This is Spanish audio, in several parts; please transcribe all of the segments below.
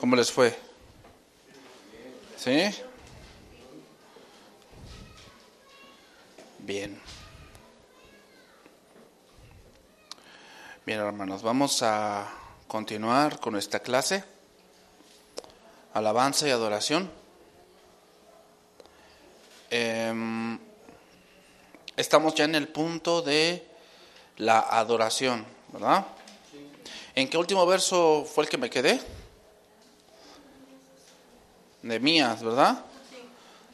¿Cómo les fue? ¿Sí? Bien. Bien, hermanos, vamos a continuar con esta clase. Alabanza y adoración. Em, estamos ya en el punto de la adoración, ¿verdad? ¿En qué último verso fue el que me quedé? De mías, ¿verdad?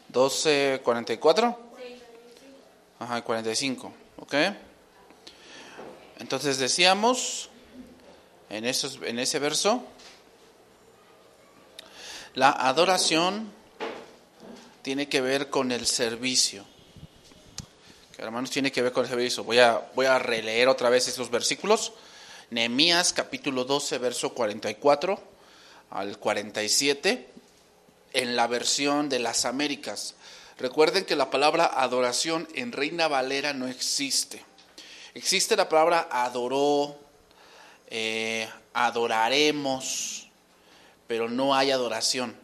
12, 44. Ajá, 45, ¿ok? Entonces decíamos en, esos, en ese verso, la adoración tiene que ver con el servicio. Hermanos, tiene que ver con el servicio. Voy a, voy a releer otra vez esos versículos. Nehemías capítulo 12, verso 44 al 47, en la versión de las Américas. Recuerden que la palabra adoración en Reina Valera no existe. Existe la palabra adoró, eh, adoraremos, pero no hay adoración.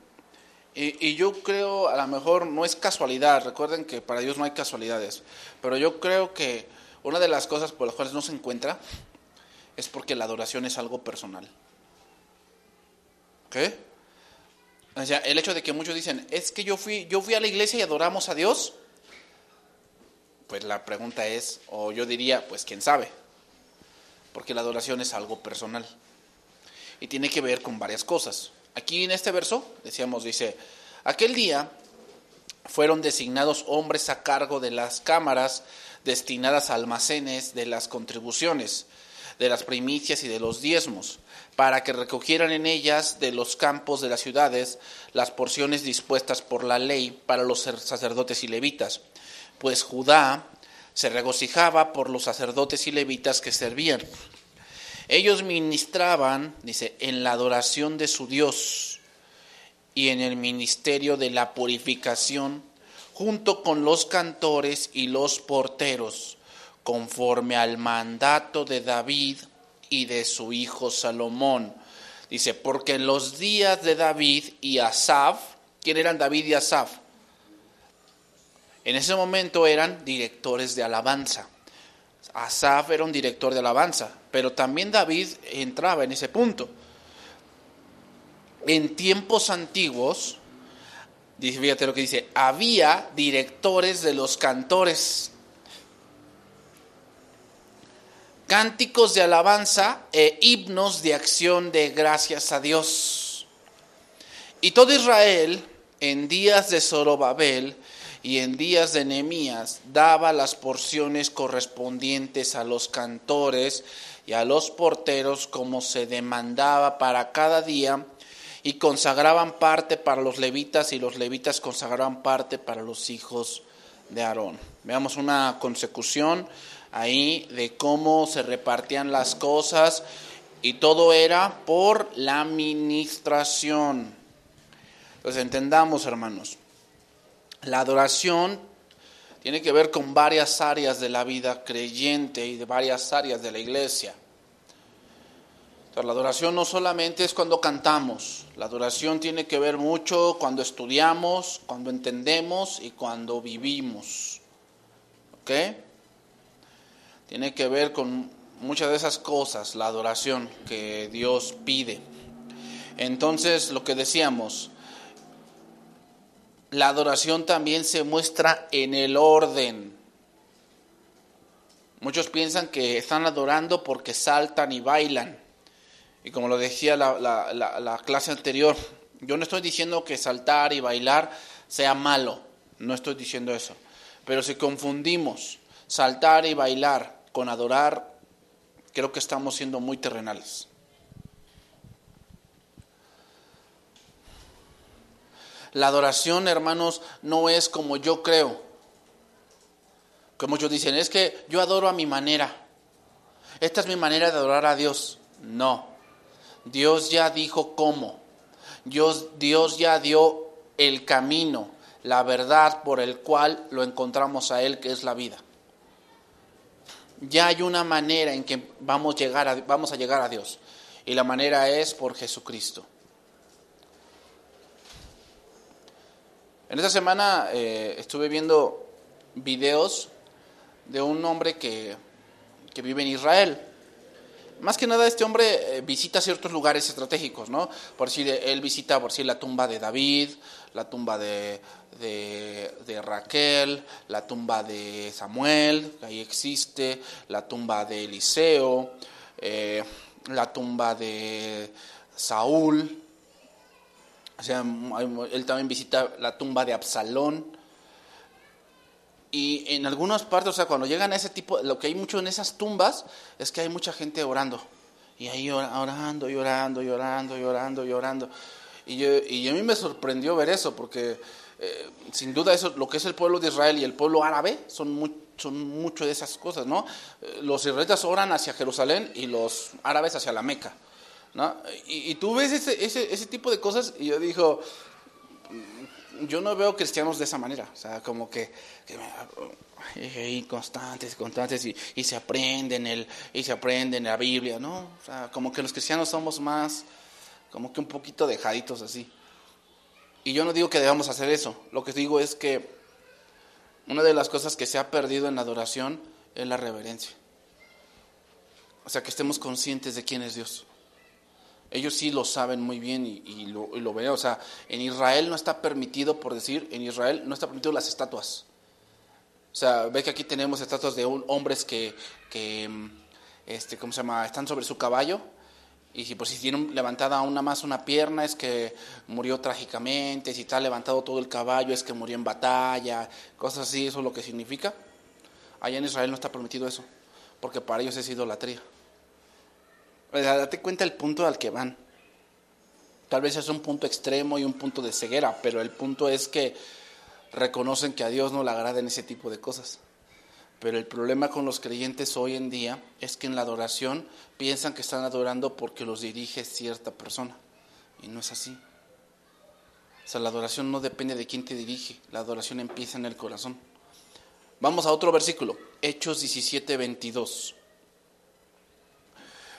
Y, y, yo creo, a lo mejor no es casualidad, recuerden que para Dios no hay casualidades, pero yo creo que una de las cosas por las cuales no se encuentra es porque la adoración es algo personal. ¿Ok? El hecho de que muchos dicen, es que yo fui, yo fui a la iglesia y adoramos a Dios, pues la pregunta es, o yo diría, pues quién sabe, porque la adoración es algo personal. Y tiene que ver con varias cosas. Aquí en este verso, decíamos, dice, aquel día fueron designados hombres a cargo de las cámaras destinadas a almacenes de las contribuciones de las primicias y de los diezmos, para que recogieran en ellas de los campos de las ciudades las porciones dispuestas por la ley para los sacerdotes y levitas, pues Judá se regocijaba por los sacerdotes y levitas que servían. Ellos ministraban, dice, en la adoración de su Dios y en el ministerio de la purificación, junto con los cantores y los porteros conforme al mandato de David y de su hijo Salomón. Dice, porque en los días de David y Asaf, ¿quién eran David y Asaf? En ese momento eran directores de alabanza. Asaf era un director de alabanza, pero también David entraba en ese punto. En tiempos antiguos, fíjate lo que dice, había directores de los cantores cánticos de alabanza e himnos de acción de gracias a Dios. Y todo Israel, en días de Zorobabel y en días de Nehemías, daba las porciones correspondientes a los cantores y a los porteros como se demandaba para cada día, y consagraban parte para los levitas y los levitas consagraban parte para los hijos de Aarón. Veamos una consecución ahí de cómo se repartían las cosas y todo era por la administración. Entonces entendamos, hermanos, la adoración tiene que ver con varias áreas de la vida creyente y de varias áreas de la iglesia. Entonces, la adoración no solamente es cuando cantamos, la adoración tiene que ver mucho cuando estudiamos, cuando entendemos y cuando vivimos. ¿Ok? Tiene que ver con muchas de esas cosas, la adoración que Dios pide. Entonces, lo que decíamos, la adoración también se muestra en el orden. Muchos piensan que están adorando porque saltan y bailan. Y como lo decía la, la, clase anterior, yo no estoy diciendo que saltar y bailar sea malo, no estoy diciendo eso. Pero si confundimos saltar y bailar con adorar, creo que estamos siendo muy terrenales. La adoración, hermanos, no es como yo creo. Como muchos dicen, es que yo adoro a mi manera. Esta es mi manera de adorar a Dios. No. Dios ya dijo cómo. Dios, Dios ya dio el camino, la verdad por el cual lo encontramos a Él, que es la vida ya hay una manera en que vamos, a, llegar a Dios. Y la manera es por Jesucristo. En esta semana eh, estuve viendo videos de un hombre que, que, vive en Israel. Más que nada este hombre eh, visita ciertos lugares estratégicos, ¿no? Por si él visita, por si la tumba de David, la tumba de de, Raquel, la tumba de Samuel, que ahí existe, la tumba de Eliseo, eh, la tumba de Saúl. O sea, él también visita la tumba de Absalón. Y en algunas partes, o sea, cuando llegan a ese tipo, lo que hay mucho en esas tumbas es que hay mucha gente orando. Y ahí orando, llorando, llorando, llorando, llorando. Y, yo, y a mí me sorprendió ver eso, porque eh, sin duda eso, lo que es el pueblo de Israel y el pueblo árabe son, son mucho de esas cosas, ¿no? Eh, los israelitas oran hacia Jerusalén y los árabes hacia la Meca, ¿no? Y, tú ves ese, ese, ese tipo de cosas y yo digo, yo no veo cristianos de esa manera, o sea, como que, que constantes, constantes y, y, se aprenden el y se aprenden la Biblia, ¿no? O sea, como que los cristianos somos más como que un poquito dejaditos así. Y yo no digo que debamos hacer eso, lo que digo es que una de las cosas que se ha perdido en la adoración es la reverencia. O sea, que estemos conscientes de quién es Dios. Ellos sí lo saben muy bien y, lo, ven. O sea, en Israel no está permitido, por decir, en Israel no está permitido las estatuas. O sea, ve que aquí tenemos estatuas de hombres que, que, mm, este, ¿cómo se llama? Están sobre su caballo. Y si, pues, si tienen levantada una más una pierna es que murió trágicamente, si está levantado todo el caballo es que murió en batalla, cosas así, eso es lo que significa. Allá en Israel no está permitido eso, porque para ellos es idolatría date cuenta el punto al que van. Tal vez es un punto extremo y un punto de ceguera, pero el punto es que reconocen que a Dios no le agradan ese tipo de cosas. Pero el problema con los creyentes hoy en día es que en la adoración piensan que están adorando porque los dirige cierta persona. Y no es así. O sea, la adoración no depende de quién te dirige, la adoración empieza en el corazón. Vamos a otro versículo, Hechos 17, 22.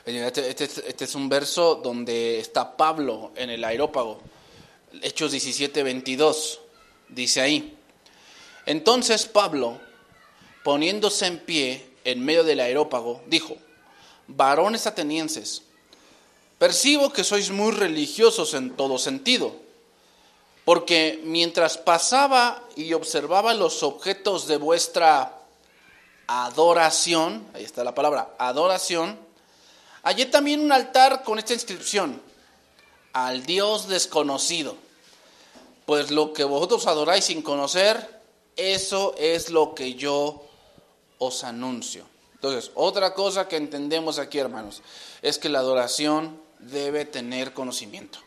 Este, este, este, es un verso donde está Pablo en el aerópago. Hechos 17, 22. Dice ahí. Entonces Pablo, poniéndose en pie en medio del aerópago, dijo, varones atenienses, percibo que sois muy religiosos en todo sentido, porque mientras pasaba y observaba los objetos de vuestra adoración, ahí está la palabra, adoración, Hallé también un altar con esta inscripción, al Dios desconocido. Pues lo que vosotros adoráis sin conocer, eso es lo que yo os anuncio. Entonces, otra cosa que entendemos aquí, hermanos, es que la adoración debe tener conocimiento.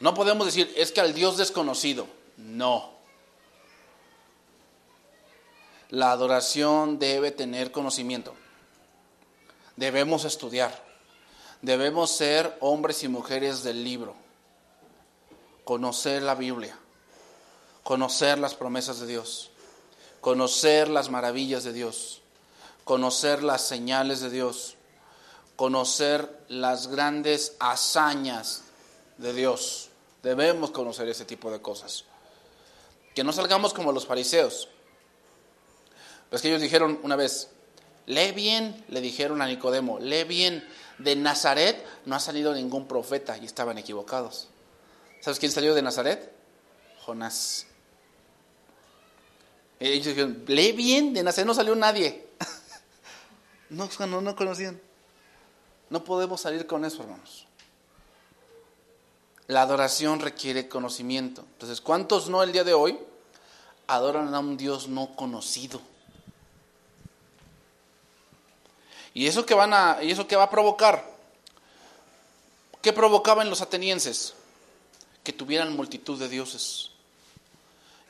No podemos decir, es que al Dios desconocido. No. La adoración debe tener conocimiento debemos estudiar. Debemos ser hombres y mujeres del libro, conocer la Biblia, conocer las promesas de Dios, conocer las maravillas de Dios, conocer las señales de Dios, conocer las grandes hazañas de Dios. Debemos conocer ese tipo de cosas. Que no salgamos como los fariseos. Pues que ellos dijeron una vez, Lee bien, le dijeron a Nicodemo, lee bien, de Nazaret no ha salido ningún profeta y estaban equivocados. ¿Sabes quién salió de Nazaret? Jonás. Ellos dijeron, lee bien, de Nazaret no salió nadie. no, no, no conocían. No podemos salir con eso, hermanos. La adoración requiere conocimiento. Entonces, ¿cuántos no el día de hoy adoran a un Dios no conocido? ¿Y eso que van a y eso que va a provocar? ¿Qué provocaba en los atenienses? Que tuvieran multitud de dioses.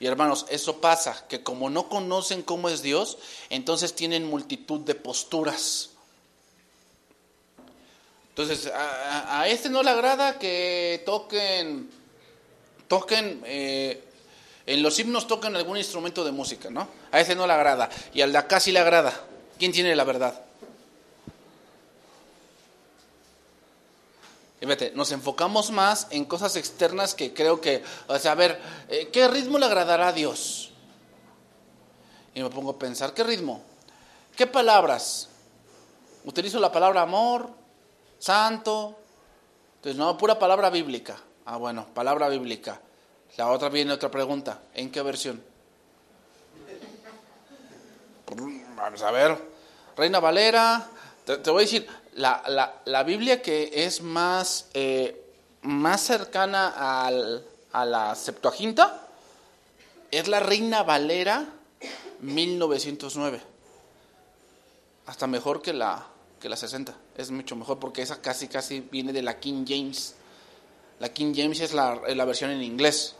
Y hermanos, eso pasa, que como no conocen cómo es Dios, entonces tienen multitud de posturas. Entonces, a, este no le agrada que toquen, toquen, eh, en los himnos toquen algún instrumento de música, ¿no? A ese no le agrada. Y al de acá sí le agrada. ¿Quién tiene la verdad? Fíjate, nos enfocamos más en cosas externas que creo que, o sea, a ver, eh, ¿qué ritmo le agradará a Dios? Y me pongo a pensar, ¿qué ritmo? ¿Qué palabras? Utilizo la palabra amor, santo. Entonces, no, pura palabra bíblica. Ah, bueno, palabra bíblica. La otra viene otra pregunta. ¿En qué versión? Vamos a ver. Reina Valera. Te, voy a decir, la, la, Biblia que es más, eh, más cercana al, a la Septuaginta es la Reina Valera 1909. Hasta mejor que la, que la 60. Es mucho mejor porque esa casi, casi viene de la King James. La King James es la, la versión en inglés.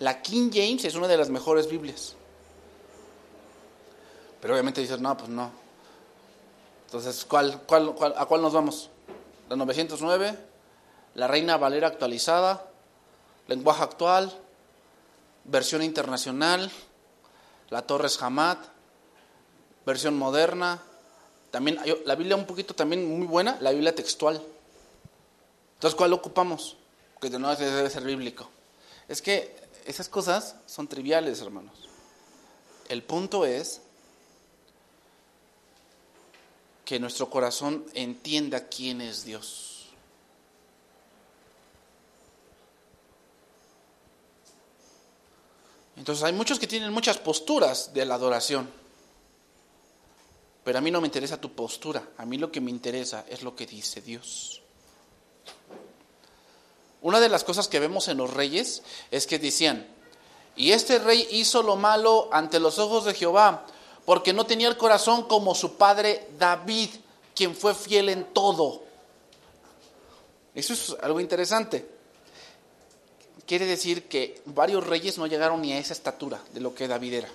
La King James es una de las mejores Biblias. Pero obviamente dices, no, pues no. Entonces, ¿cuál, cuál, cuál, a cuál nos vamos? La 909, la Reina Valera actualizada, lenguaje actual, versión internacional, la Torres Hamad, versión moderna. También la Biblia un poquito también muy buena, la Biblia textual. Entonces, ¿cuál ocupamos? Que no debe ser bíblico. Es que esas cosas son triviales, hermanos. El punto es que nuestro corazón entienda quién es Dios. Entonces hay muchos que tienen muchas posturas de la adoración, pero a mí no me interesa tu postura, a mí lo que me interesa es lo que dice Dios. Una de las cosas que vemos en los reyes es que decían, y este rey hizo lo malo ante los ojos de Jehová, porque no tenía el corazón como su padre David, quien fue fiel en todo. Eso es algo interesante. Quiere decir que varios reyes no llegaron ni a esa estatura de lo que David era.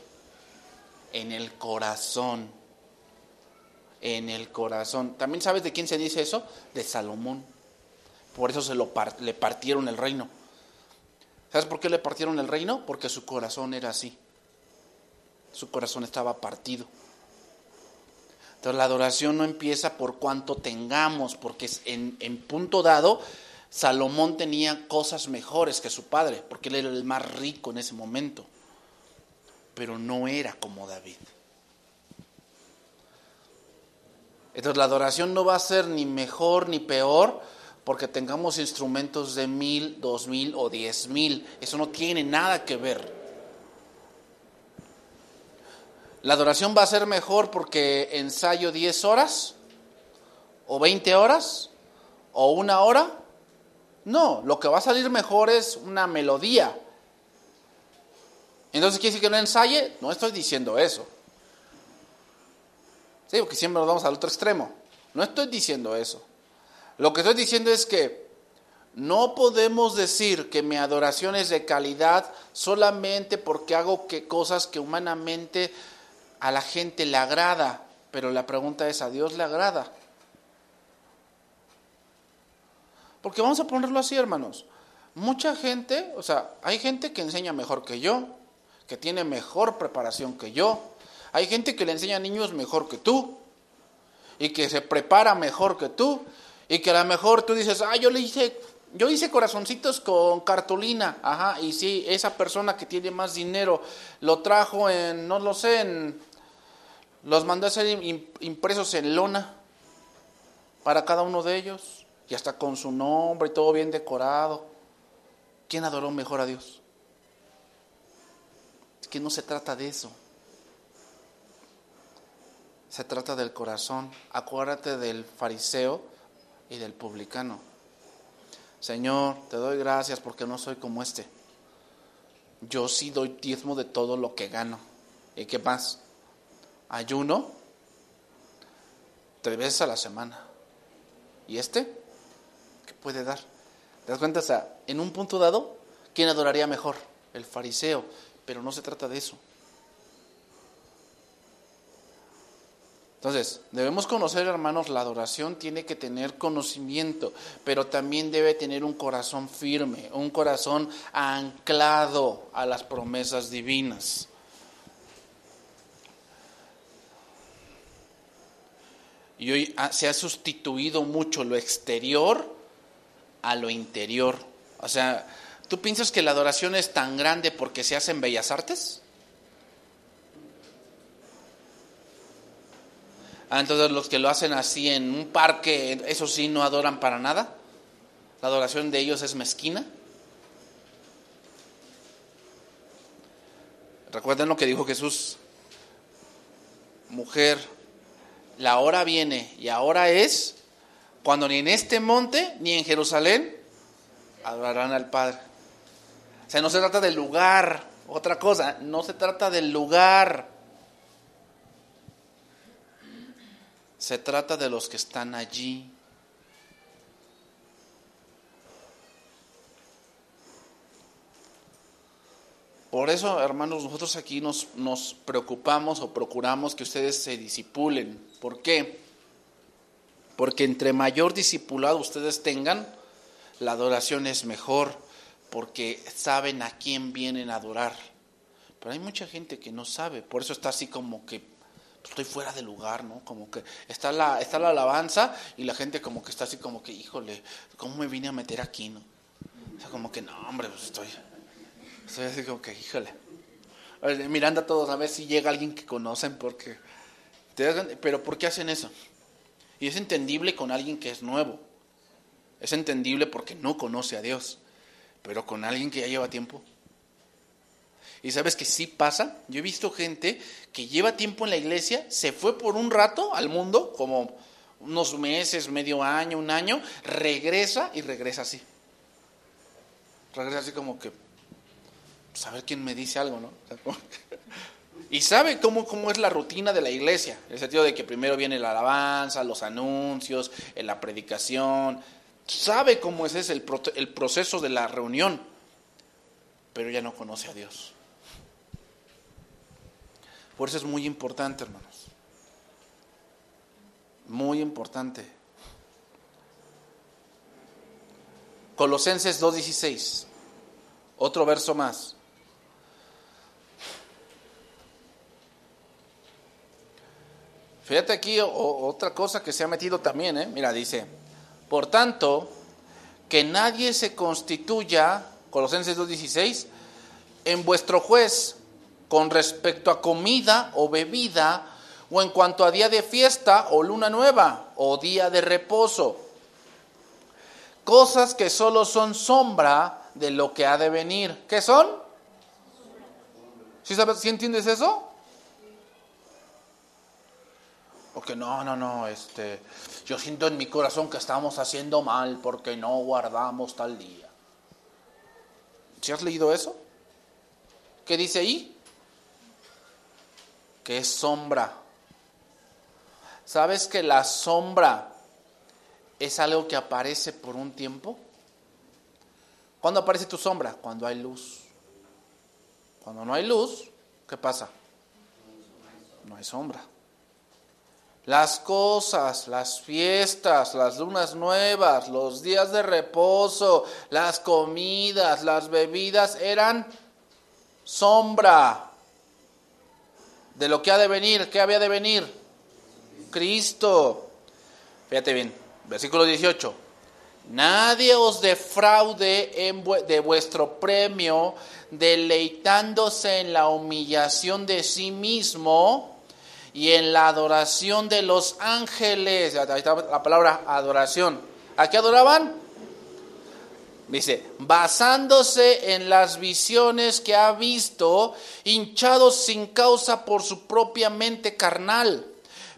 En el corazón. En el corazón. ¿También sabes de quién se dice eso? De Salomón. Por eso se lo le partieron el reino. ¿Sabes por qué le partieron el reino? Porque su corazón era así su corazón estaba partido. Entonces la adoración no empieza por cuanto tengamos, porque en, en punto dado Salomón tenía cosas mejores que su padre, porque él era el más rico en ese momento, pero no era como David. Entonces la adoración no va a ser ni mejor ni peor porque tengamos instrumentos de mil, dos mil o diez mil. Eso no tiene nada que ver. ¿La adoración va a ser mejor porque ensayo 10 horas? ¿O 20 horas? ¿O una hora? No, lo que va a salir mejor es una melodía. Entonces, ¿quiere decir que no ensaye? No estoy diciendo eso. Sí, porque siempre nos vamos al otro extremo. No estoy diciendo eso. Lo que estoy diciendo es que no podemos decir que mi adoración es de calidad solamente porque hago cosas que humanamente a la gente le agrada, pero la pregunta es, ¿a Dios le agrada? Porque vamos a ponerlo así, hermanos. Mucha gente, o sea, hay gente que enseña mejor que yo, que tiene mejor preparación que yo. Hay gente que le enseña a niños mejor que tú y que se prepara mejor que tú y que a lo mejor tú dices, ah, yo le hice, yo hice corazoncitos con cartulina, ajá, y sí, esa persona que tiene más dinero lo trajo en, no lo sé, en los mandé a ser impresos en lona para cada uno de ellos y hasta con su nombre y todo bien decorado. ¿Quién adoró mejor a Dios? Es que no se trata de eso. Se trata del corazón. Acuérdate del fariseo y del publicano. Señor, te doy gracias porque no soy como este. Yo sí doy diezmo de todo lo que gano. ¿Y qué más? Ayuno tres veces a la semana. ¿Y este? ¿Qué puede dar? ¿Te das cuenta? O sea, en un punto dado, ¿quién adoraría mejor? El fariseo. Pero no se trata de eso. Entonces, debemos conocer, hermanos, la adoración tiene que tener conocimiento, pero también debe tener un corazón firme, un corazón anclado a las promesas divinas. Y hoy se ha sustituido mucho lo exterior a lo interior. O sea, ¿tú piensas que la adoración es tan grande porque se hace en bellas artes? Ah, entonces los que lo hacen así en un parque, eso sí, no adoran para nada. La adoración de ellos es mezquina. Recuerden lo que dijo Jesús. Mujer, la hora viene y ahora es cuando ni en este monte ni en Jerusalén adorarán al Padre. O sea, no se trata del lugar, otra cosa, no se trata del lugar. Se trata de los que están allí. Por eso, hermanos, nosotros aquí nos, preocupamos o procuramos que ustedes se disipulen. ¿Por qué? Porque entre mayor discipulado ustedes tengan, la adoración es mejor, porque saben a quién vienen a adorar. Pero hay mucha gente que no sabe, por eso está así como que estoy fuera de lugar, ¿no? Como que está la, está la alabanza y la gente como que está así como que, híjole, ¿cómo me vine a meter aquí, no? O sea, como que, no, hombre, pues estoy, estoy así como que, híjole. Mirando a todos a ver si llega alguien que conocen, porque... Pero ¿por qué hacen eso? Y es entendible con alguien que es nuevo. Es entendible porque no conoce a Dios. Pero con alguien que ya lleva tiempo, y sabes que sí pasa. Yo he visto gente que lleva tiempo en la iglesia, se fue por un rato al mundo, como unos meses, medio año, un año, regresa y regresa así. Regresa así como que, pues, quién me dice algo, ¿no? y sabe cómo, cómo es la rutina de la iglesia, en el sentido de que primero viene la alabanza, los anuncios, la predicación, sabe cómo es ese el, el proceso de la reunión, pero ya no conoce a Dios. Por eso es muy importante, hermanos. Muy importante. Colosenses 2.16. Otro verso más. Fíjate aquí otra cosa que se ha metido también, ¿eh? Mira, dice, por tanto, que nadie se constituya, Colosenses 2.16, en vuestro juez con respecto a comida o bebida, o en cuanto a día de fiesta o luna nueva o día de reposo. Cosas que solo son sombra de lo que ha de venir. ¿Qué son? ¿Sí, sabes, ¿sí entiendes eso? Porque no, no, no, este, yo siento en mi corazón que estamos haciendo mal porque no guardamos tal día. ¿Sí has leído eso? ¿Qué dice ahí? que es sombra. ¿Sabes que la sombra es algo que aparece por un tiempo? ¿Cuándo aparece tu sombra? Cuando hay luz. Cuando no hay luz, ¿qué pasa? No hay sombra. Las cosas, las fiestas, las lunas nuevas, los días de reposo, las comidas, las bebidas eran sombra de lo que ha de venir. ¿Qué había de venir? Cristo. Fíjate bien, versículo 18. Nadie os defraude de vuestro premio, deleitándose en la humillación de sí mismo y en la adoración de los ángeles. Ahí está la palabra adoración. ¿A qué adoraban? Dice, basándose en las visiones que ha visto, hinchados sin causa por su propia mente carnal,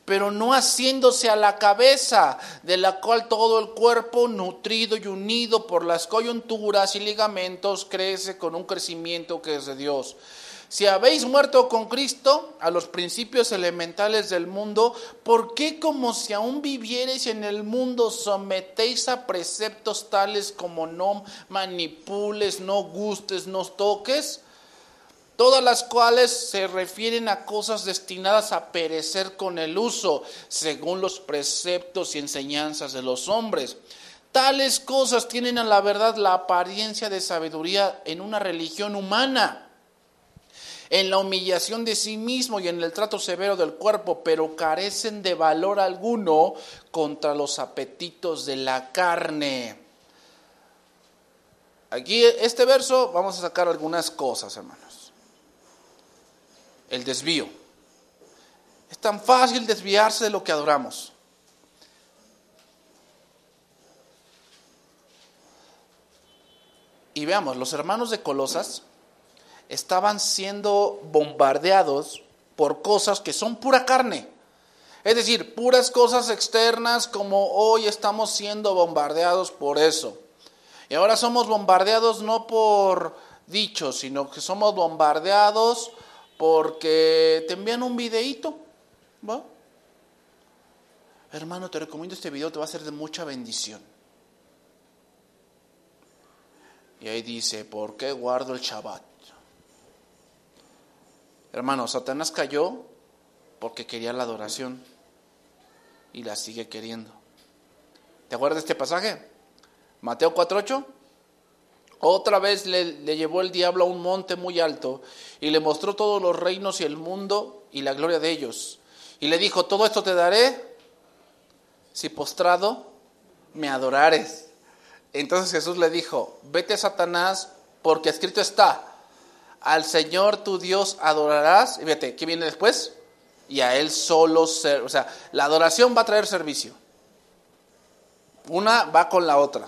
pero no haciéndose a la cabeza, de la cual todo el cuerpo, nutrido y unido por las coyunturas y ligamentos, crece con un crecimiento que es de Dios. Si habéis muerto con Cristo a los principios elementales del mundo, ¿por qué como si aún vivierais en el mundo sometéis a preceptos tales como no manipules, no gustes, no toques? Todas las cuales se refieren a cosas destinadas a perecer con el uso, según los preceptos y enseñanzas de los hombres. Tales cosas tienen a la verdad la apariencia de sabiduría en una religión humana en la humillación de sí mismo y en el trato severo del cuerpo, pero carecen de valor alguno contra los apetitos de la carne. Aquí, este verso, vamos a sacar algunas cosas, hermanos. El desvío. Es tan fácil desviarse de lo que adoramos. Y veamos, los hermanos de Colosas estaban siendo bombardeados por cosas que son pura carne. Es decir, puras cosas externas como hoy estamos siendo bombardeados por eso. Y ahora somos bombardeados no por dichos, sino que somos bombardeados porque te envían un videíto. Hermano, te recomiendo este video, te va a ser de mucha bendición. Y ahí dice, ¿por qué guardo el Shabbat? Hermano, Satanás cayó porque quería la adoración y la sigue queriendo. ¿Te acuerdas de este pasaje? Mateo 4.8. Otra vez le, le, llevó el diablo a un monte muy alto y le mostró todos los reinos y el mundo y la gloria de ellos. Y le dijo, todo esto te daré si postrado me adorares. Entonces Jesús le dijo, vete Satanás, porque escrito está, al Señor tu Dios adorarás. Y fíjate, ¿qué viene después? Y a Él solo ser. O sea, la adoración va a traer servicio. Una va con la otra.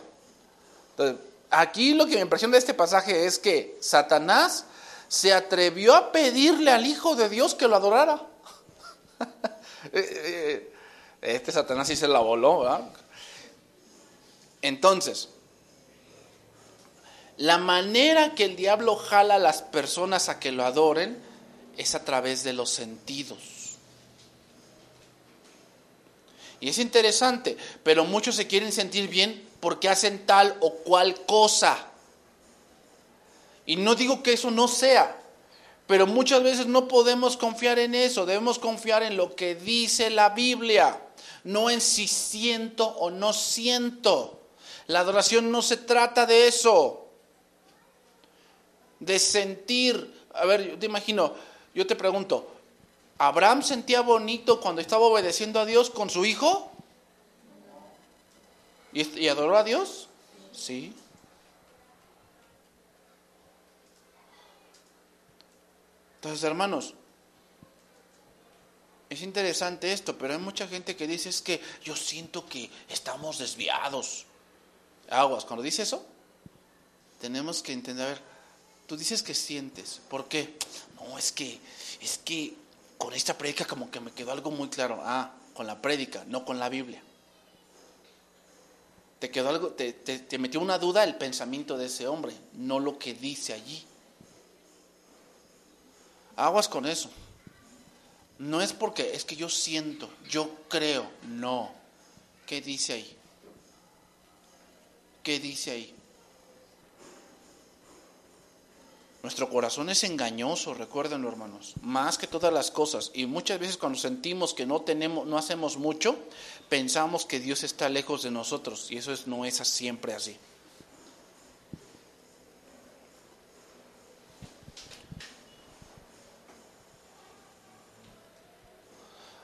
Entonces, aquí lo que me impresiona de este pasaje es que Satanás se atrevió a pedirle al Hijo de Dios que lo adorara. Eh, eh, este Satanás sí se la voló, ¿verdad? Entonces, la manera que el diablo jala a las personas a que lo adoren es a través de los sentidos. Y es interesante, pero muchos se quieren sentir bien porque hacen tal o cual cosa. Y no digo que eso no sea, pero muchas veces no podemos confiar en eso, debemos confiar en lo que dice la Biblia, no en si siento o no siento. La adoración no se trata de eso, de sentir. A ver, yo te imagino, yo te pregunto, ¿Abraham sentía bonito cuando estaba obedeciendo a Dios con su hijo? ¿Y, adoró a Dios? Sí. Entonces, hermanos, es interesante esto, pero hay mucha gente que dice es que yo siento que estamos desviados aguas. Cuando dice eso, tenemos que entender, a ver, tú dices que sientes, ¿por qué? No, es que, es que con esta prédica como que me quedó algo muy claro. Ah, con la prédica, no con la Biblia. Te quedó algo, te, te, metió una duda el pensamiento de ese hombre, no lo que dice allí. Aguas con eso. No es porque es que yo siento, yo creo, no. ¿Qué dice ahí? ¿Qué dice ahí? Nuestro corazón es engañoso, recuérdenlo hermanos, más que todas las cosas. Y muchas veces cuando sentimos que no tenemos, no hacemos mucho, pensamos que Dios está lejos de nosotros. Y eso es, no es siempre así.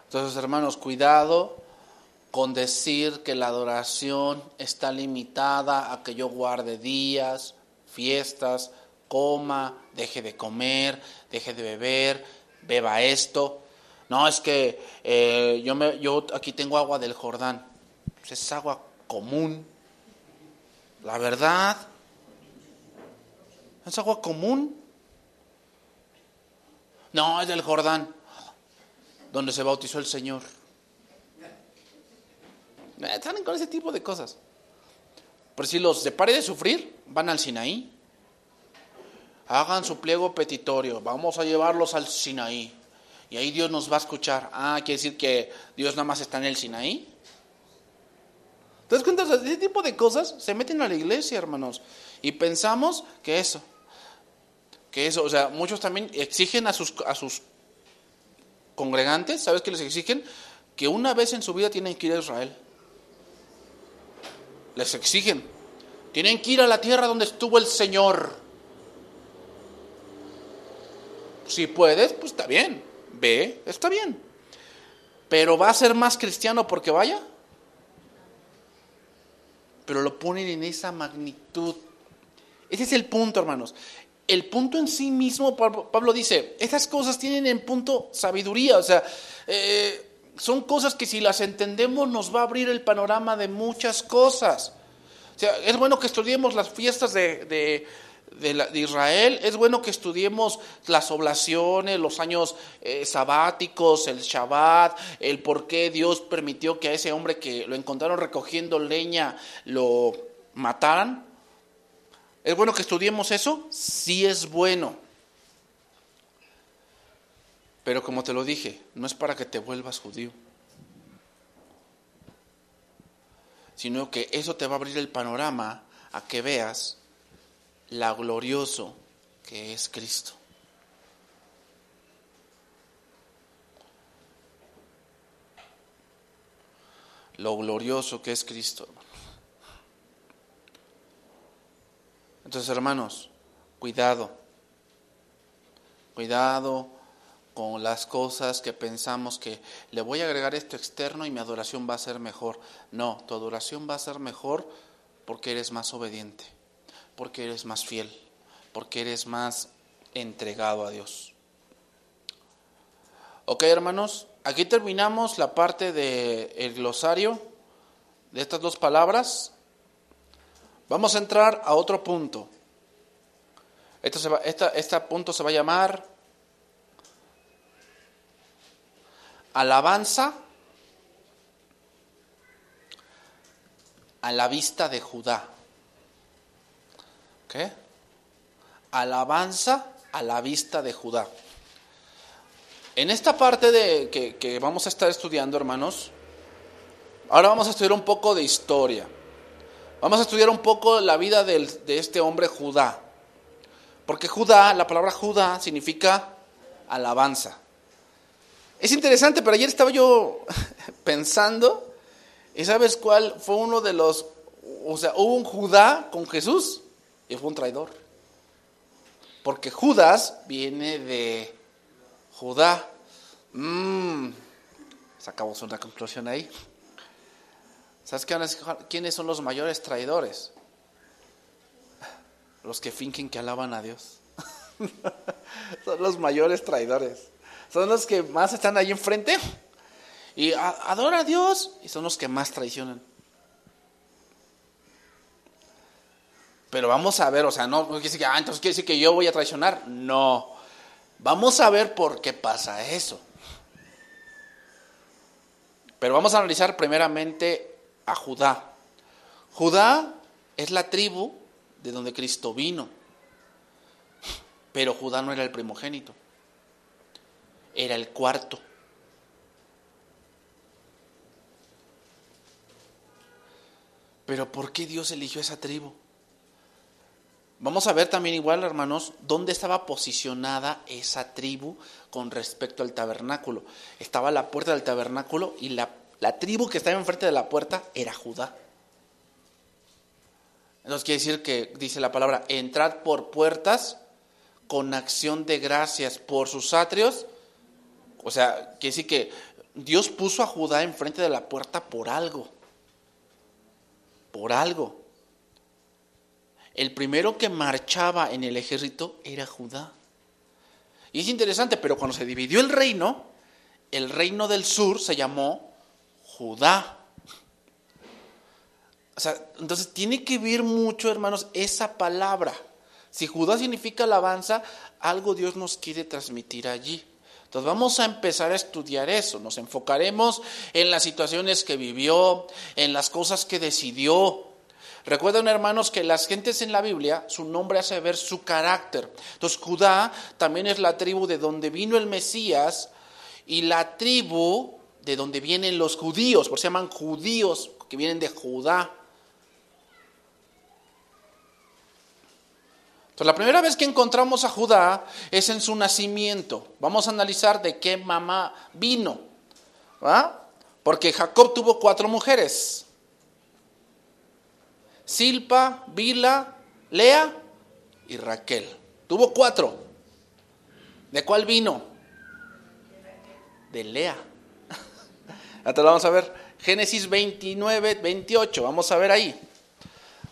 Entonces, hermanos, cuidado con decir que la adoración está limitada a que yo guarde días, fiestas, coma, deje de comer, deje de beber, beba esto. No, es que eh, yo, me, yo aquí tengo agua del Jordán. Pues es agua común. La verdad, es agua común. No, es del Jordán, donde se bautizó el Señor. Están con ese tipo de cosas. Pero si los separe de sufrir, van al Sinaí. Hagan su pliego petitorio. Vamos a llevarlos al Sinaí. Y ahí Dios nos va a escuchar. Ah, quiere decir que Dios nada más está en el Sinaí. ¿Te das cuenta? Ese tipo de cosas se meten a la iglesia, hermanos. Y pensamos que eso. Que eso, o sea, muchos también exigen a sus, a sus congregantes, ¿sabes qué les exigen? Que una vez en su vida tienen que ir a Israel les exigen. Tienen que ir a la tierra donde estuvo el Señor. Si puedes, pues está bien. Ve, está bien. Pero va a ser más cristiano porque vaya. Pero lo ponen en esa magnitud. Ese es el punto, hermanos. El punto en sí mismo, Pablo dice, estas cosas tienen en punto sabiduría, o sea, eh, son cosas que si las entendemos nos va a abrir el panorama de muchas cosas. O sea, es bueno que estudiemos las fiestas de de, Israel, es bueno que estudiemos las oblaciones, los años eh, sabáticos, el Shabbat, el por qué Dios permitió que a ese hombre que lo encontraron recogiendo leña lo mataran. ¿Es bueno que estudiemos eso? Sí es bueno. Pero como te lo dije, no es para que te vuelvas judío, sino que eso te va a abrir el panorama a que veas la glorioso que es Cristo. Lo glorioso que es Cristo. Entonces, hermanos, cuidado. Cuidado con las cosas que pensamos que le voy a agregar esto externo y mi adoración va a ser mejor. No, tu adoración va a ser mejor porque eres más obediente porque eres más fiel, porque eres más entregado a Dios. Ok, hermanos, aquí terminamos la parte del glosario de estas dos palabras. Vamos a entrar a otro punto. Este punto se va a llamar alabanza a la vista de Judá. ¿Qué? Alabanza a la vista de Judá. En esta parte de que, vamos a estar estudiando, hermanos, ahora vamos a estudiar un poco de historia. Vamos a estudiar un poco la vida de este hombre Judá. Porque Judá, la palabra Judá significa alabanza. Es interesante, pero ayer estaba yo pensando, ¿y sabes cuál fue uno de los, o sea, hubo un Judá con Jesús? Y fue un traidor. Porque Judas viene de Judá. Mm, sacamos una conclusión ahí. ¿Sabes quiénes son los mayores traidores? Los que fingen que alaban a Dios. son los mayores traidores. Son los que más están ahí enfrente y adora a Dios y son los que más traicionan. Pero vamos a ver, o sea, no quiere decir que, ah, entonces quiere decir que yo voy a traicionar. No. Vamos a ver por qué pasa eso. Pero vamos a analizar primeramente a Judá. Judá es la tribu de donde Cristo vino. Pero Judá no era el primogénito. Era el cuarto. Pero ¿por qué Dios eligió esa tribu? Vamos a ver también igual, hermanos, dónde estaba posicionada esa tribu con respecto al tabernáculo. Estaba la puerta del tabernáculo y la, tribu que estaba enfrente de la puerta era Judá. Entonces quiere decir que, dice la palabra, entrad por puertas con acción de gracias por sus atrios. O sea, quiere decir que Dios puso a Judá enfrente de la puerta por algo. Por algo el primero que marchaba en el ejército era Judá. Y es interesante, pero cuando se dividió el reino, el reino del sur se llamó Judá. O sea, entonces tiene que ver mucho, hermanos, esa palabra. Si Judá significa alabanza, algo Dios nos quiere transmitir allí. Entonces vamos a empezar a estudiar eso, nos enfocaremos en las situaciones que vivió, en las cosas que decidió, Recuerden, hermanos, que las gentes en la Biblia, su nombre hace ver su carácter. Entonces, Judá también es la tribu de donde vino el Mesías y la tribu de donde vienen los judíos, por se llaman judíos, que vienen de Judá. Entonces, la primera vez que encontramos a Judá es en su nacimiento. Vamos a analizar de qué mamá vino. Porque Jacob tuvo cuatro mujeres. Silpa, Bila, Lea y Raquel. Tuvo cuatro. ¿De cuál vino? De Lea. Vamos a ver. Génesis 29, 28. Vamos a ver ahí.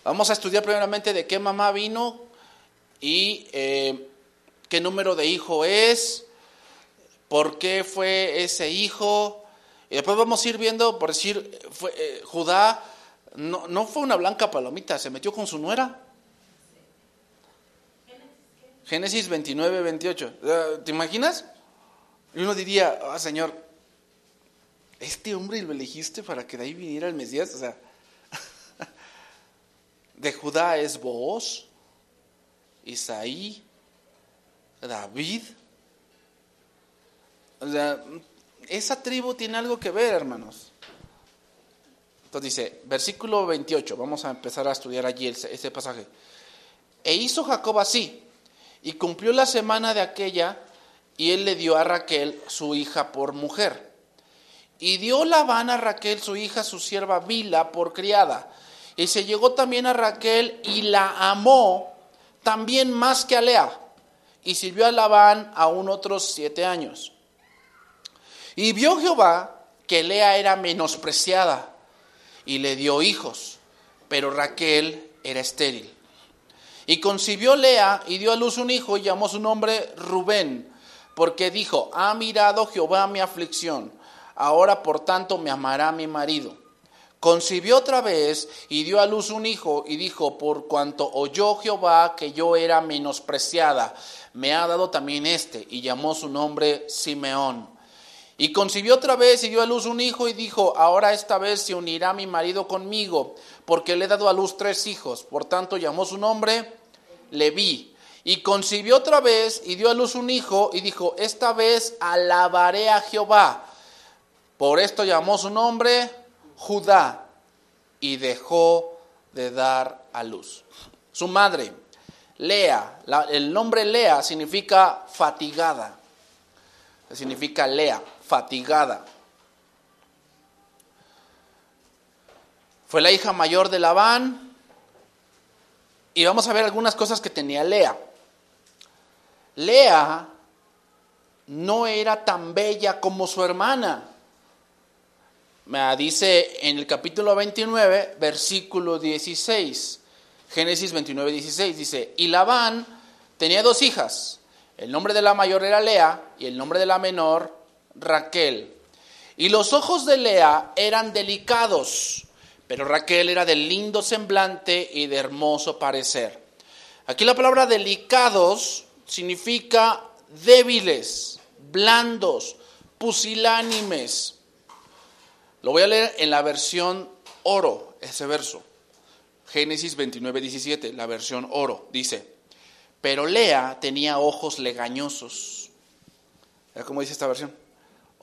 Vamos a estudiar primeramente de qué mamá vino y eh, qué número de hijo es, por qué fue ese hijo. Y después vamos a ir viendo, por decir, fue, eh, Judá no, no fue una blanca palomita, se metió con su nuera. Génesis 29, 28. ¿Te imaginas? Y uno diría, ah, Señor, este hombre lo elegiste para que de ahí viniera el Mesías. O sea, de Judá es Booz, Isaí, David. O sea, esa tribu tiene algo que ver, hermanos. Entonces dice, versículo 28, vamos a empezar a estudiar allí ese pasaje. E hizo Jacob así, y cumplió la semana de aquella, y él le dio a Raquel su hija por mujer. Y dio Labán a Raquel su hija, su sierva Bila, por criada. Y se llegó también a Raquel y la amó también más que a Lea. Y sirvió a Labán aún otros siete años. Y vio Jehová que Lea era menospreciada y le dio hijos, pero Raquel era estéril. Y concibió Lea y dio a luz un hijo y llamó su nombre Rubén, porque dijo, ha mirado Jehová mi aflicción, ahora por tanto me amará mi marido. Concibió otra vez y dio a luz un hijo y dijo, por cuanto oyó Jehová que yo era menospreciada, me ha dado también este, y llamó su nombre Simeón. Y concibió otra vez y dio a luz un hijo y dijo, ahora esta vez se unirá mi marido conmigo, porque le he dado a luz tres hijos. Por tanto llamó su nombre Leví. Y concibió otra vez y dio a luz un hijo y dijo, esta vez alabaré a Jehová. Por esto llamó su nombre Judá y dejó de dar a luz. Su madre, Lea, el nombre Lea significa fatigada, significa Lea fatigada. Fue la hija mayor de Labán y vamos a ver algunas cosas que tenía Lea. Lea no era tan bella como su hermana. Me dice en el capítulo 29, versículo 16, Génesis 29, 16, dice, y Labán tenía dos hijas, el nombre de la mayor era Lea y el nombre de la menor Raquel. Y los ojos de Lea eran delicados, pero Raquel era de lindo semblante y de hermoso parecer. Aquí la palabra delicados significa débiles, blandos, pusilánimes. Lo voy a leer en la versión oro, ese verso. Génesis 29, 17, la versión oro, dice, pero Lea tenía ojos legañosos. ¿Cómo dice esta versión?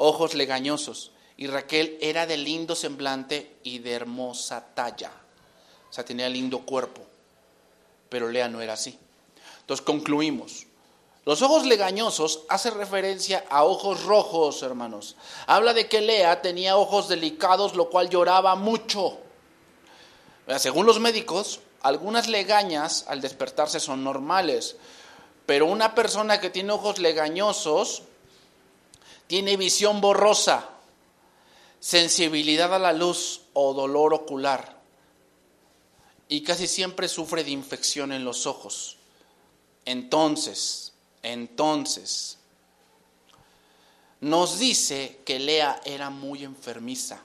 Ojos legañosos. Y Raquel era de lindo semblante y de hermosa talla. O sea, tenía lindo cuerpo. Pero Lea no era así. Entonces concluimos. Los ojos legañosos hace referencia a ojos rojos, hermanos. Habla de que Lea tenía ojos delicados, lo cual lloraba mucho. Según los médicos, algunas legañas al despertarse son normales, pero una persona que tiene ojos legañosos tiene visión borrosa, sensibilidad a la luz o dolor ocular. Y casi siempre sufre de infección en los ojos. Entonces, entonces, nos dice que Lea era muy enfermiza.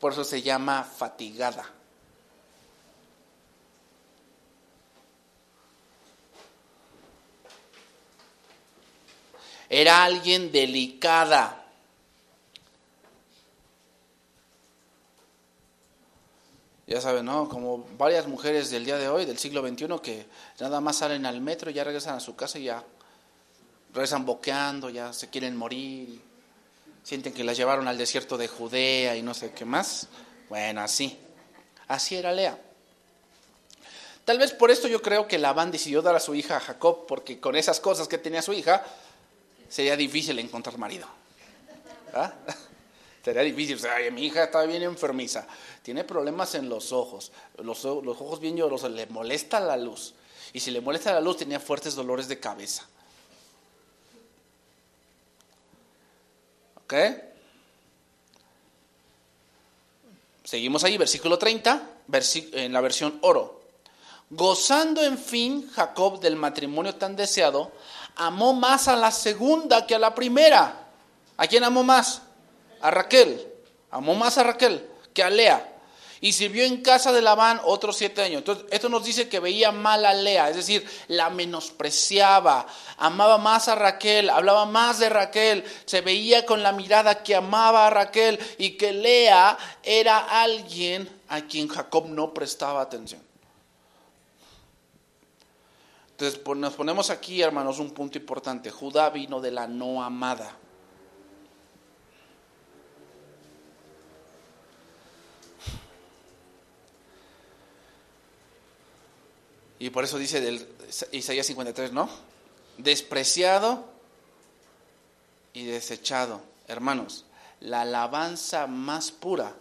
Por eso se llama fatigada. Era alguien delicada. Ya saben, ¿no? Como varias mujeres del día de hoy, del siglo XXI, que nada más salen al metro, y ya regresan a su casa y ya regresan boqueando, ya se quieren morir, sienten que las llevaron al desierto de Judea y no sé qué más. Bueno, así. Así era Lea. Tal vez por esto yo creo que Labán decidió dar a su hija a Jacob, porque con esas cosas que tenía su hija, sería difícil encontrar marido. ¿Ah? Sería difícil. Sea, mi hija está bien enfermiza, tiene problemas en los ojos, los, los ojos bien llorosos, le molesta la luz. Y si le molesta la luz, tenía fuertes dolores de cabeza. ¿Ok? Seguimos ahí, versículo 30, en la versión oro. Gozando en fin Jacob del matrimonio tan deseado, amó más a la segunda que a la primera. ¿A quién amó más? A Raquel. Amó más a Raquel que a Lea. Y sirvió en casa de Labán otros siete años. Entonces, esto nos dice que veía mal a Lea, es decir, la menospreciaba, amaba más a Raquel, hablaba más de Raquel, se veía con la mirada que amaba a Raquel y que Lea era alguien a quien Jacob no prestaba atención. Entonces nos ponemos aquí, hermanos, un punto importante. Judá vino de la no amada. Y por eso dice del Isaías 53, ¿no? Despreciado y desechado. Hermanos, la alabanza más pura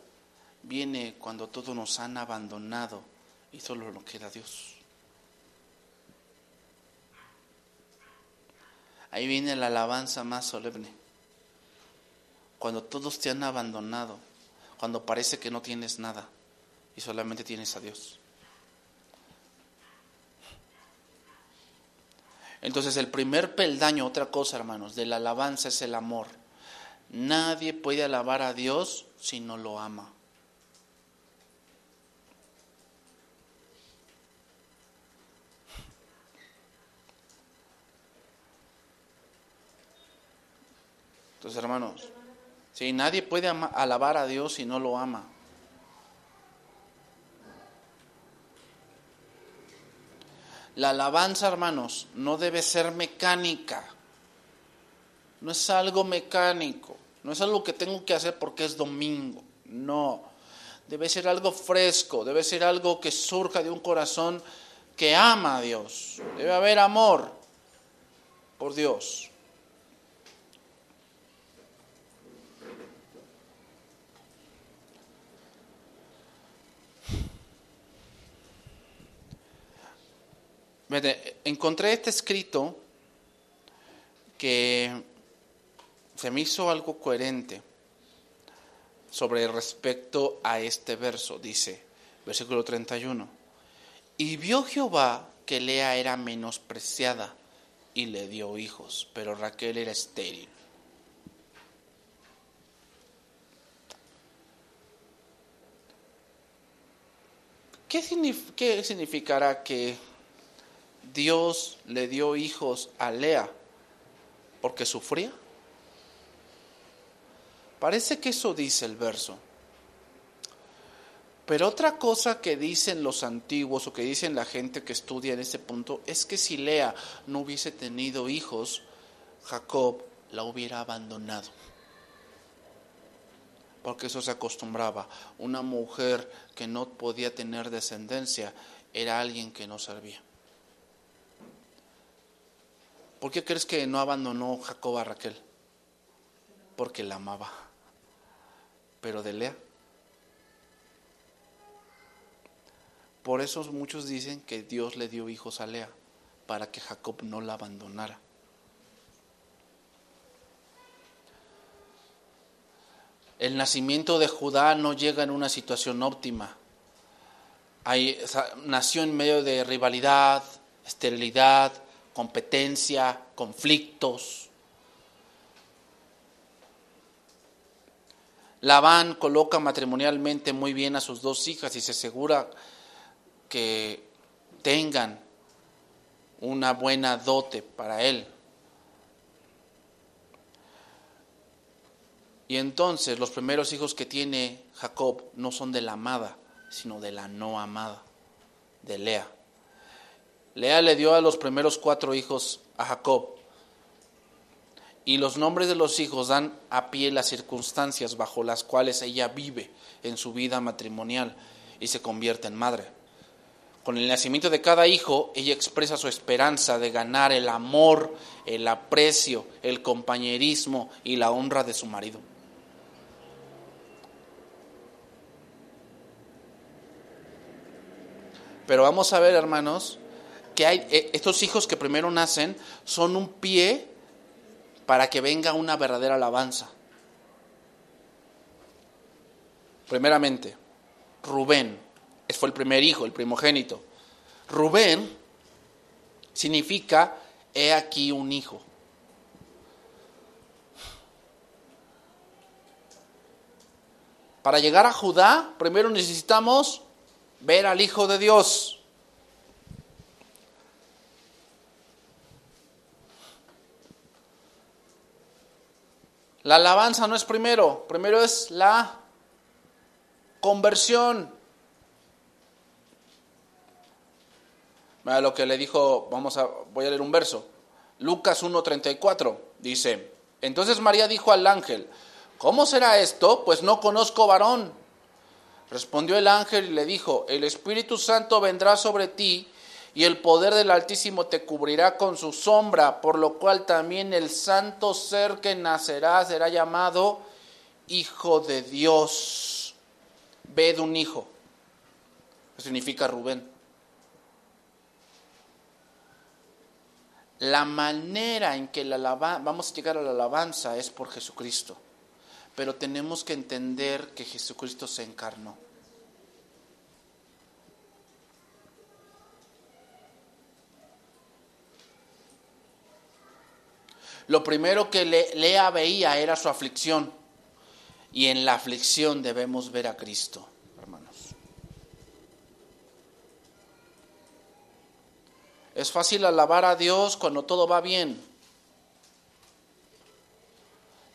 viene cuando todos nos han abandonado y solo lo queda Dios. Ahí viene la alabanza más solemne. Cuando todos te han abandonado, cuando parece que no tienes nada y solamente tienes a Dios. Entonces el primer peldaño, otra cosa hermanos, de la alabanza es el amor. Nadie puede alabar a Dios si no lo ama. Entonces hermanos, si nadie puede alabar a Dios si no lo ama. La alabanza, hermanos, no debe ser mecánica. No es algo mecánico. No es algo que tengo que hacer porque es domingo. No. Debe ser algo fresco. Debe ser algo que surja de un corazón que ama a Dios. Debe haber amor por Dios. Encontré este escrito que se me hizo algo coherente sobre respecto a este verso. Dice, versículo 31, y vio Jehová que Lea era menospreciada y le dio hijos, pero Raquel era estéril. ¿Qué, ¿Qué significará que Dios le dio hijos a Lea porque sufría. Parece que eso dice el verso. Pero otra cosa que dicen los antiguos o que dicen la gente que estudia en este punto es que si Lea no hubiese tenido hijos, Jacob la hubiera abandonado. Porque eso se acostumbraba. Una mujer que no podía tener descendencia era alguien que no servía. ¿Por qué crees que no abandonó Jacob a Raquel? Porque la amaba. Pero de Lea. Por eso muchos dicen que Dios le dio hijos a Lea, para que Jacob no la abandonara. El nacimiento de Judá no llega en una situación óptima. nació en medio de rivalidad, esterilidad, competencia, conflictos. Labán coloca matrimonialmente muy bien a sus dos hijas y se asegura que tengan una buena dote para él. Y entonces los primeros hijos que tiene Jacob no son de la amada, sino de la no amada, de Lea. Lea le dio a los primeros cuatro hijos a Jacob. Y los nombres de los hijos dan a pie las circunstancias bajo las cuales ella vive en su vida matrimonial y se convierte en madre. Con el nacimiento de cada hijo, ella expresa su esperanza de ganar el amor, el aprecio, el compañerismo y la honra de su marido. Pero vamos a ver, hermanos, que hay, eh, estos hijos que primero nacen son un pie para que venga una verdadera alabanza. Primeramente, Rubén fue el primer hijo, el primogénito. Rubén significa he aquí un hijo. Para llegar a Judá, primero necesitamos ver al Hijo de Dios. La alabanza no es primero, primero es la conversión. Mira lo que le dijo, vamos a, voy a leer un verso. Lucas 1.34 dice, entonces María dijo al ángel, ¿cómo será esto? Pues no conozco varón. Respondió el ángel y le dijo, el Espíritu Santo vendrá sobre ti y el poder del Altísimo te cubrirá con su sombra, por lo cual también el santo ser que nacerá será llamado Hijo de Dios. Ved un hijo. significa Rubén. La manera en que la vamos a llegar a la alabanza es por Jesucristo, pero tenemos que entender que Jesucristo se encarnó. Lo primero que Lea veía era su aflicción. Y en la aflicción debemos ver a Cristo, hermanos. Es fácil alabar a Dios cuando todo va bien.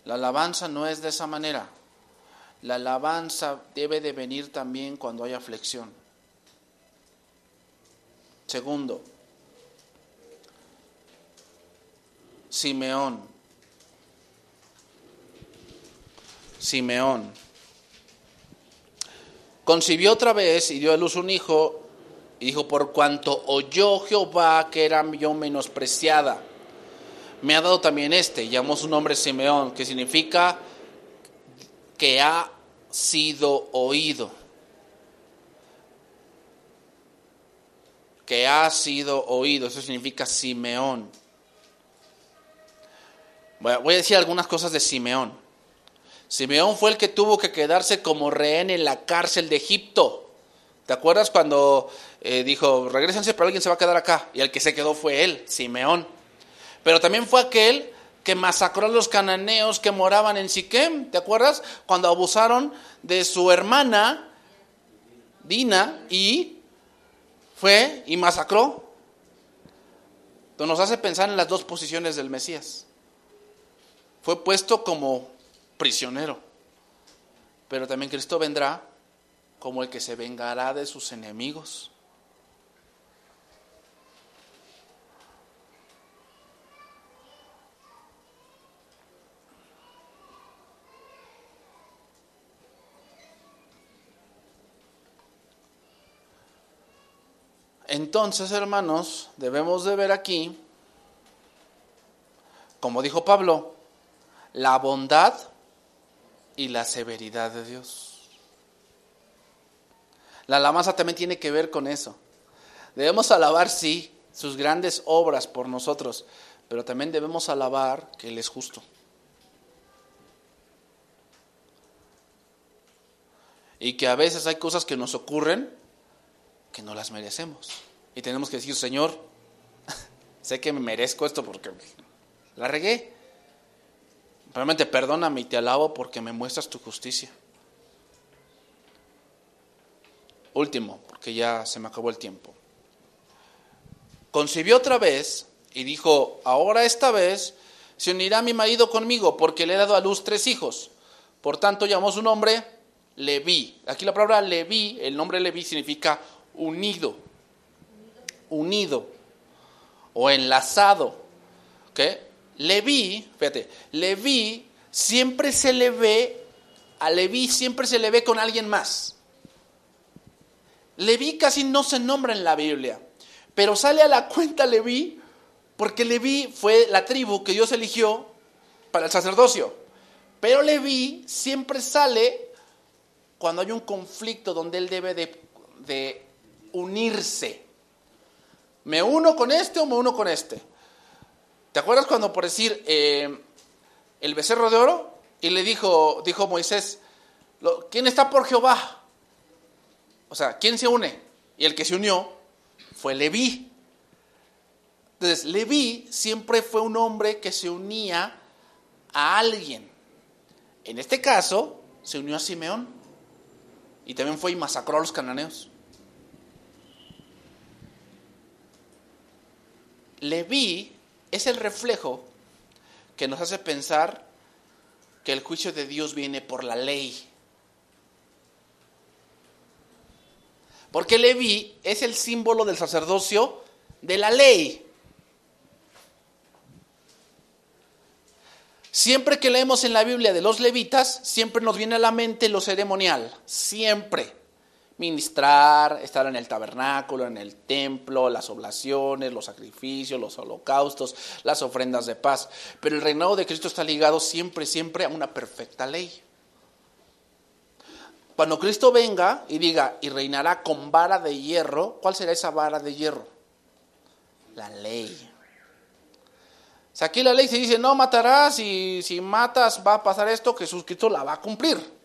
La alabanza no es de esa manera. La alabanza debe de venir también cuando hay aflicción. Segundo, Simeón. Simeón. Concibió otra vez y dio a luz un hijo y dijo, por cuanto oyó Jehová que era yo menospreciada, me ha dado también este, llamó su nombre Simeón, que significa que ha sido oído. Que ha sido oído, eso significa Simeón. Voy a decir algunas cosas de Simeón. Simeón fue el que tuvo que quedarse como rehén en la cárcel de Egipto. ¿Te acuerdas cuando eh, dijo, regresense, pero alguien se va a quedar acá? Y el que se quedó fue él, Simeón. Pero también fue aquel que masacró a los cananeos que moraban en Siquem. ¿Te acuerdas? Cuando abusaron de su hermana, Dina, y fue y masacró. Entonces nos hace pensar en las dos posiciones del Mesías fue puesto como prisionero. Pero también Cristo vendrá como el que se vengará de sus enemigos. Entonces, hermanos, debemos de ver aquí, como dijo Pablo, la bondad y la severidad de Dios. La alabanza también tiene que ver con eso. Debemos alabar, sí, sus grandes obras por nosotros, pero también debemos alabar que Él es justo. Y que a veces hay cosas que nos ocurren que no las merecemos. Y tenemos que decir, Señor, sé que me merezco esto porque la regué. Realmente perdóname y te alabo porque me muestras tu justicia. Último, porque ya se me acabó el tiempo. Concibió otra vez y dijo, ahora esta vez se unirá mi marido conmigo porque le he dado a luz tres hijos. Por tanto llamó su nombre Leví. Aquí la palabra Leví, el nombre Leví significa unido, unido o enlazado. ¿okay? Leví, fíjate, Leví siempre se le ve, a Leví siempre se le ve con alguien más. Leví casi no se nombra en la Biblia, pero sale a la cuenta Leví porque Leví fue la tribu que Dios eligió para el sacerdocio. Pero Leví siempre sale cuando hay un conflicto donde él debe de, de unirse. ¿Me uno con este o me uno con este? ¿Te acuerdas cuando, por decir, eh, el becerro de oro? Y le dijo, dijo Moisés, ¿quién está por Jehová? O sea, ¿quién se une? Y el que se unió fue Leví. Entonces, Leví siempre fue un hombre que se unía a alguien. En este caso, se unió a Simeón y también fue y masacró a los cananeos. Leví es el reflejo que nos hace pensar que el juicio de Dios viene por la ley. Porque Leví es el símbolo del sacerdocio de la ley. Siempre que leemos en la Biblia de los levitas, siempre nos viene a la mente lo ceremonial, siempre. Ministrar, estar en el tabernáculo, en el templo, las oblaciones, los sacrificios, los holocaustos, las ofrendas de paz. Pero el reinado de Cristo está ligado siempre, siempre a una perfecta ley. Cuando Cristo venga y diga, y reinará con vara de hierro, ¿cuál será esa vara de hierro? La ley. Si aquí la ley se dice, no matarás y si matas va a pasar esto, Jesús Cristo la va a cumplir.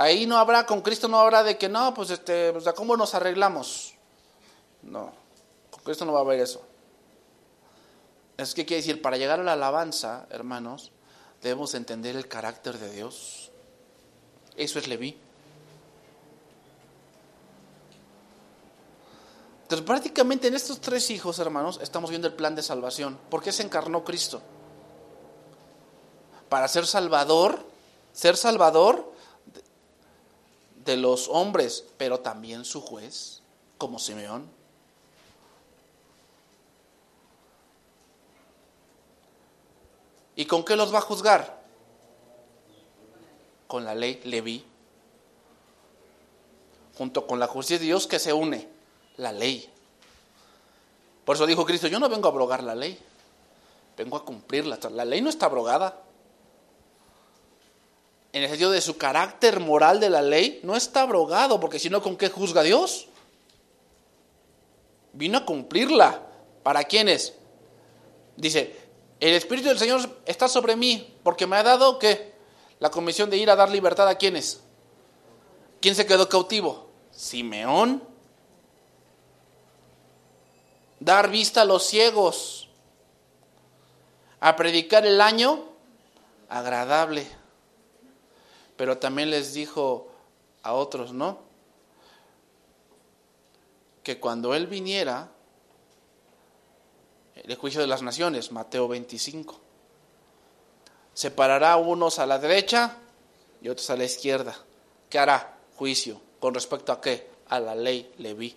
Ahí no habrá, con Cristo no habrá de que no, pues este, pues, ¿cómo nos arreglamos? No, con Cristo no va a haber eso. Es que quiere decir, para llegar a la alabanza, hermanos, debemos entender el carácter de Dios. Eso es Leví. Entonces, prácticamente en estos tres hijos, hermanos, estamos viendo el plan de salvación. ¿Por qué se encarnó Cristo? Para ser salvador, ser salvador de los hombres, pero también su juez, como Simeón. ¿Y con qué los va a juzgar? Con la ley Leví, junto con la justicia de Dios que se une la ley. Por eso dijo Cristo, yo no vengo a abrogar la ley, vengo a cumplirla. La ley no está abrogada. En el sentido de su carácter moral de la ley, no está abrogado, porque si no, ¿con qué juzga Dios? Vino a cumplirla. ¿Para quiénes? Dice, el Espíritu del Señor está sobre mí, porque me ha dado, ¿qué? La comisión de ir a dar libertad a quiénes. ¿Quién se quedó cautivo? Simeón dar vista a los ciegos, a predicar el año agradable. Pero también les dijo a otros, ¿no? Que cuando Él viniera, el juicio de las naciones, Mateo 25, separará unos a la derecha y otros a la izquierda. ¿Qué hará? Juicio. ¿Con respecto a qué? A la ley Leví.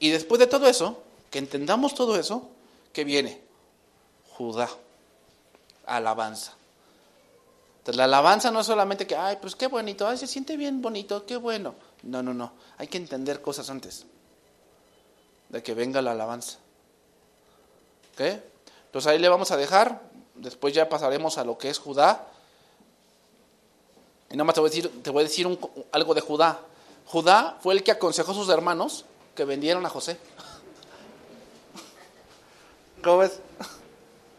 Y después de todo eso, que entendamos todo eso, ¿qué viene? Judá, alabanza. Entonces la alabanza no es solamente que, ay, pues qué bonito, ay, se siente bien bonito, qué bueno. No, no, no, hay que entender cosas antes de que venga la alabanza. ¿Ok? Entonces ahí le vamos a dejar, después ya pasaremos a lo que es Judá. Y nada más te voy a decir, te voy a decir algo de Judá. Judá fue el que aconsejó a sus hermanos que vendieron a José. ¿Cómo ves?